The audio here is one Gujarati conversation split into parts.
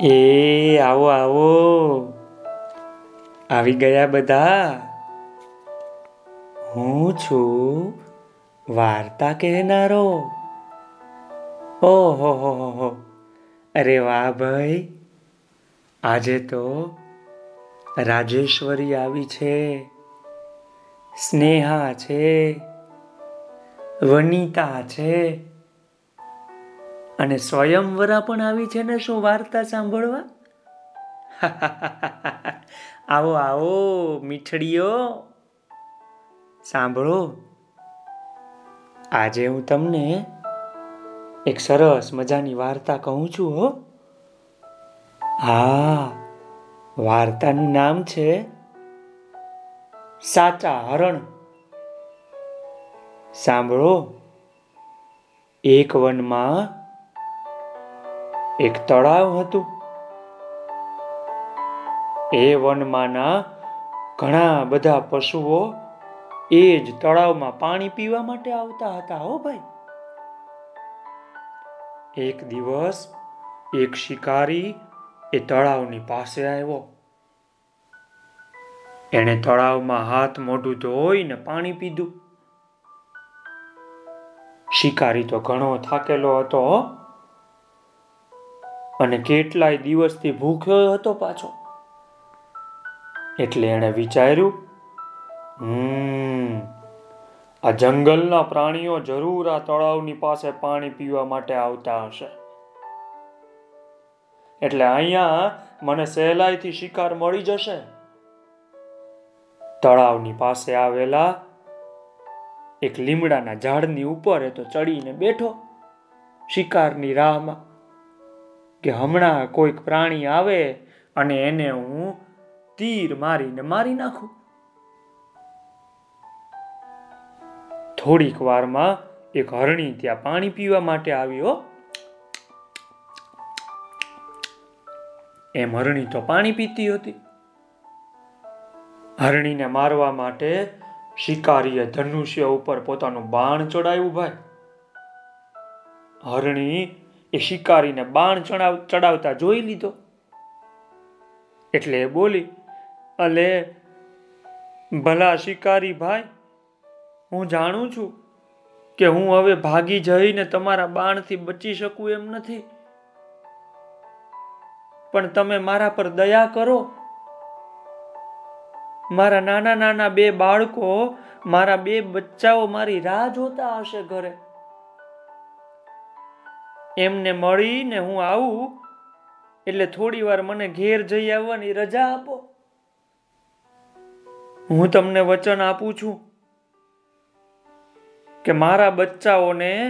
એ, આવો આવો. આવી ગયા બધા. હું છું વાર્તા કહેનારો. ઓહો, હો હો હો. અરે વાહ ભાઈ. આજે તો રાજેશ્વરી આવી છે. સ્નેહા છે. વનિતા છે. અને સ્વયંવરા પણ આવી છે ને શું વાર્તા સાંભળવા? આવો આવો, મીઠડીઓ. સાંભળો. આજે હું તમને એક સરસ મજાની વાર્તા કહું છું, હો. હા, વાર્તાનું નામ છે સાચા હરણ. સાંભળો. એક વનમાં એક તળાવ હતું. એ વનમાંના ઘણા બધા પશુઓ એ જ તળાવમાં પાણી પીવા માટે આવતા હતા, હો ભાઈ. એક દિવસ એક શિકારી એ તળાવની પાસે આવ્યો. એણે તળાવમાં હાથ મોઢું ધોઈને પાણી પીધું. શિકારી તો ઘણો થાકેલો હતો અને કેટલાય દિવસથી ભૂખ્યો હતો પાછો. એટલે એણે વિચાર્યું, હમ, આ જંગલના પ્રાણીઓ જરૂર આ તળાવની પાસે પાણી પીવા માટે આવતા હશે. એટલે અહીંયા મને સહેલાઈથી શિકાર મળી જશે. તળાવની પાસે આવેલા એક લીમડાના ઝાડની ઉપર એ તો ચડીને બેઠો, શિકારની રાહમાં. કે હમણાં કોઈક પ્રાણી આવે અને એને હું તીર મારીને મારી નાખું. થોડીક વારમાં એક હરણી ત્યાં પાણી પીવા માટે આવ્યો એમ હરણી તો પાણી પીતી હતી. હરણીને મારવા માટે શિકારીએ ધનુષ્ય ઉપર પોતાનું બાણ ચડાવ્યું, ભાઈ. હરણી એ શિકારીને બાણ ચડાવ, ચડાવતા જોઈ લીધો. એટલે એ બોલી, અલે, ભલા શિકારી ભાઈ, હું જાણું છું કે હું હવે ભાગી જઈને તમારા બાણથી બચી શકું એમ નથી. પણ તમે મારા પર દયા કરો. મારા નાના નાના બે બાળકો, મારા બે બચ્ચાઓ મારી રાહ જોતા હશે ઘરે. એમને મળીને હું આવું, એટલે થોડી વાર મને ઘેર જઈ આવવાની રજા આપો. હું તમને વચન આપું છું કે મારા બચ્ચાઓને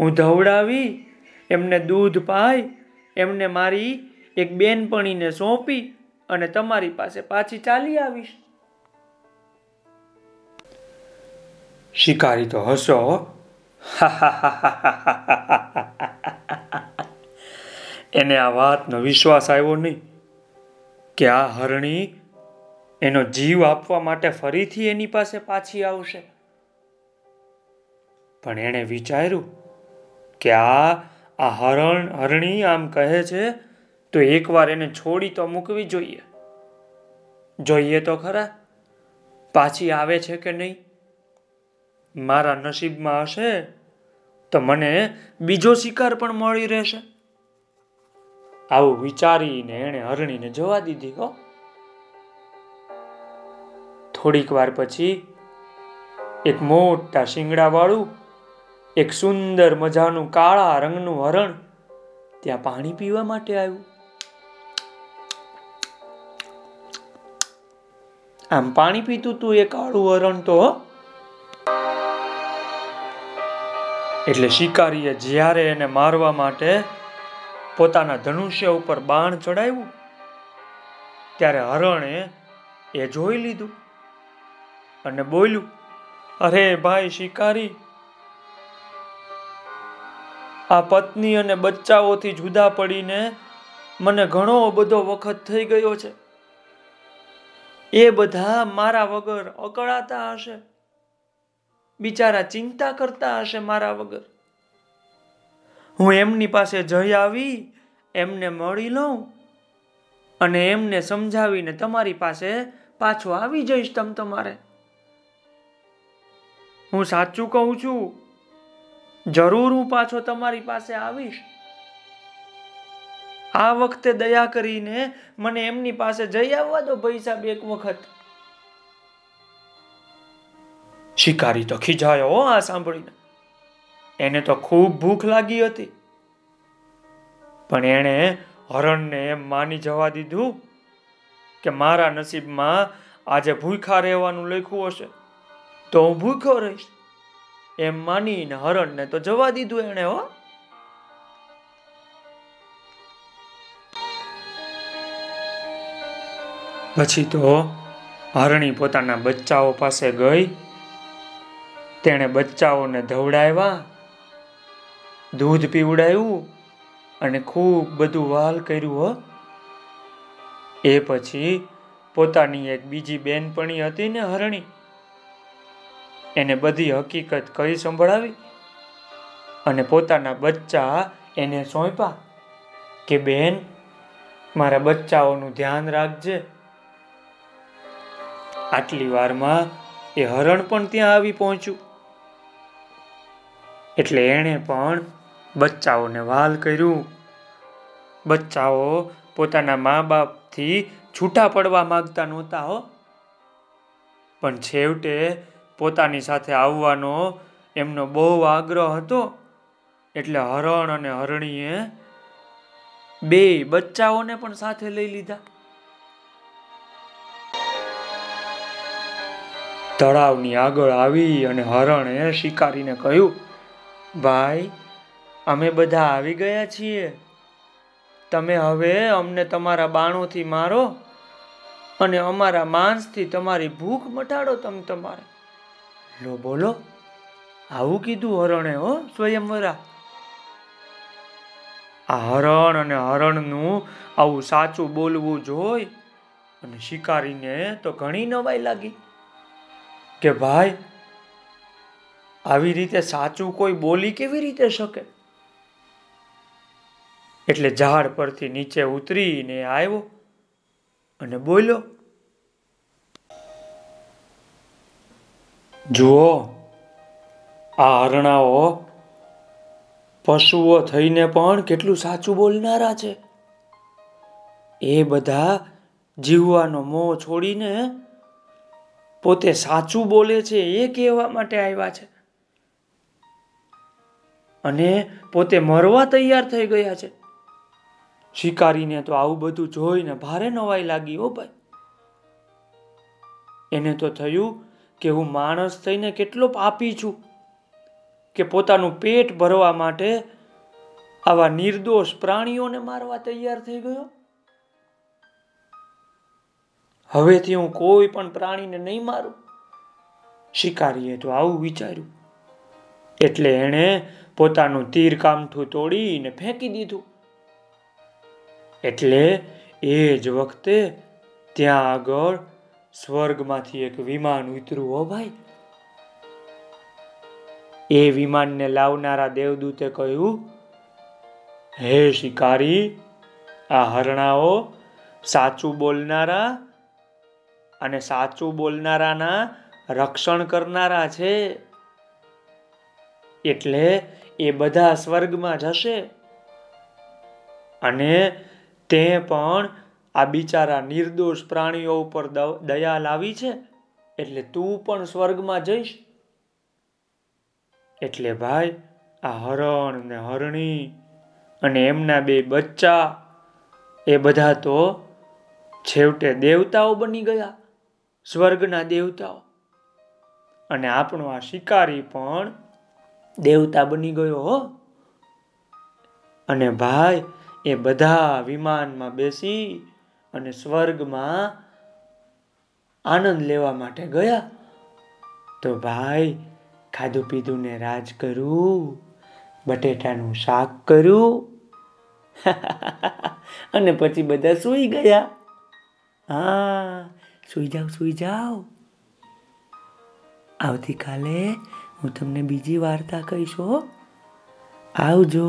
હું ધવડાવી, એમને દૂધ પાઈ, એમને મારી એક બેનપણીને સોંપી અને તમારી પાસે પાછી ચાલી આવીશ. શિકારી તો હસો એને આ વાતનો વિશ્વાસ આવ્યો નહીં કે આ હરણી એનો જીવ આપવા માટે ફરીથી એની પાસે પાછી આવશે. પણ એણે વિચાર્યું કે આ આ હરણ, હરણી આમ કહે છે, તો એકવાર એને છોડી તો મૂકવી જોઈએ. જોઈએ તો ખરા, પાછી આવે છે કે નહીં? મારા નસીબમાં હશે તો મને બીજો શિકાર પણ મળી રહેશે. આવું વિચારીને એણે હરણીને જવા દીધી હો. થોડીક વાર પછી એક મોટા શિંગડાવાળું, એક સુંદર મજાનું કાળા રંગનું હરણ ત્યાં પાણી પીવા માટે આવ્યું. આમ પાણી પીતું તું એ કાળું હરણ તો એટલે શિકારીએ જ્યારે એને મારવા માટે પોતાના ધનુષ્ય ઉપર બાણ ચડાવ્યું, ત્યારે હરણે એ જોઈ લીધું અને બોલ્યું, અરે ભાઈ શિકારી, આ પત્ની અને બચ્ચાઓથી જુદા પડીને મને ઘણો બધો વખત થઈ ગયો છે. એ બધા મારા વગર અકળાતા હશે. બિચારા ચિંતા કરતા હશે મારા વગર. હું એમની પાસે જઈ આવી, એમને મળી લઉં અને એમને સમજાવીને તમારી પાસે પાછો આવી જઈશ તમ તમારે. હું સાચું કહું છું, જરૂર હું પાછો તમારી પાસે આવીશ. આ વખતે દયા કરીને મને એમની પાસે જઈ આવવા દો ભાઈ સાહેબ એક વખત. શિકારી તો ખીજાયો આ સાંભળીને. એને તો ખૂબ ભૂખ લાગી હતી. પણ એણે હરણને એમ માની જવા દીધું કે મારા નસીબમાં આજે ભૂખા રહેવાનું લખ્યું હશે. તો હું ભૂખ્યો રહીશ. એમ માનીને હરણને તો જવા દીધું એણે હો. પછી તો હરણી પોતાના બચ્ચાઓ પાસે ગઈ તેણે બચ્ચાઓને ધવડાવ્યા, દૂધ પીવડાવ્યું અને ખૂબ બધું વાલ કર્યું, હો. એ પછી પોતાની એક બીજી બેનપણી હતી ને હરણી. એને બધી હકીકત કહી સંભળાવી અને પોતાના બચ્ચા એને સોંપ્યા કે, બેન, મારા બચ્ચાઓનું ધ્યાન રાખજે. આટલી વારમાં એ હરણ પણ ત્યાં આવી પહોંચ્યું. એટલે એણે પણ બચ્ચાઓને વાલ કર્યું. બચ્ચાઓ પોતાના મા બાપથી છૂટા પડવા માગતા નહોતા હો. પણ છેવટે પોતાની સાથે આવવાનો એમનો બહુ આગ્રહ હતો. એટલે હરણ અને હરણીએ બે બચ્ચાઓને પણ સાથે લઈ લીધા. તળાવની આગળ આવી અને હરણે શિકારીને કહ્યું ભાઈ, અમે બધા આવી ગયા છીએ. તમે હવે અમને તમારા બાણોથી મારો અને અમારા માંસથી તમારી ભૂખ મટાડો તમે તમારે. લો બોલો, આવું કીધું હરણે હો સ્વયંવરા. આ હરણ અને હરણનું આવું સાચું બોલવું જોઈ અને શિકારીને તો ઘણી નવાઈ લાગી કે ભાઈ આવી રીતે સાચું કોઈ બોલી કેવી રીતે શકે? એટલે ઝાડ પરથી નીચે ઉતરીને આવ્યો અને બોલ્યો, જુઓ, આ હરણાઓ પશુઓ થઈને પણ કેટલું સાચું બોલનારા છે. એ બધા જીવવાનો મોહ છોડીને પોતે સાચું બોલે છે એ કહેવા માટે આવ્યા છે. અને પોતે મરવા તૈયાર થઈ ગયા છે. શિકારીને તો આવું બધું જોઈને ભારે નવાઈ લાગી, ઓ ભાઈ. એને તો થયું કે હું માણસ થઈને કેટલો પાપી છું કે પોતાનું પેટ ભરવા માટે આવા નિર્દોષ પ્રાણીઓને મારવા તૈયાર થઈ ગયો. હવેથી હું કોઈ પણ પ્રાણીને નહીં મારું. શિકારીએ તો આવું વિચાર્યું. એટલે એણે પોતાનું તીર કામઠું તોડીને ફેંકી દીધું. એટલે એ જ વખતે ત્યાં આગળ સ્વર્ગમાંથી એક વિમાન ઉતર્યું હો ભાઈ. એ વિમાનને લાવનારા દેવદૂતે કહ્યું, હે શિકારી, આ હરણાઓ સાચું બોલનારા અને સાચું બોલનારાના રક્ષણ કરનારા છે. એટલે એ બધા સ્વર્ગમાં જશે. અને તે પણ આ બિચારા નિર્દોષ પ્રાણીઓ ઉપર દયા લાવી છે. એટલે તું પણ સ્વર્ગમાં જઈશ. એટલે ભાઈ, આ હરણ ને હરણી અને એમના બે બચ્ચા એ બધા તો છેવટે દેવતાઓ બની ગયા, સ્વર્ગના દેવતાઓ. અને આપણો આ શિકારી પણ દેવતા બની ગયો હો. અને ભાઈ, એ બધા વિમાનમાં બેસી અને સ્વર્ગમાં આનંદ લેવા માટે ગયા. તો ભાઈ, ખાધું પીધું ને રાજ કરું, બટેટાનું શાક કર્યું અને પછી બધા સૂઈ ગયા. હા, સૂઈ જાઓ સૂઈ જાઓ. આવતીકાલે હું તમને બીજી વાર્તા કહીશ આવજો.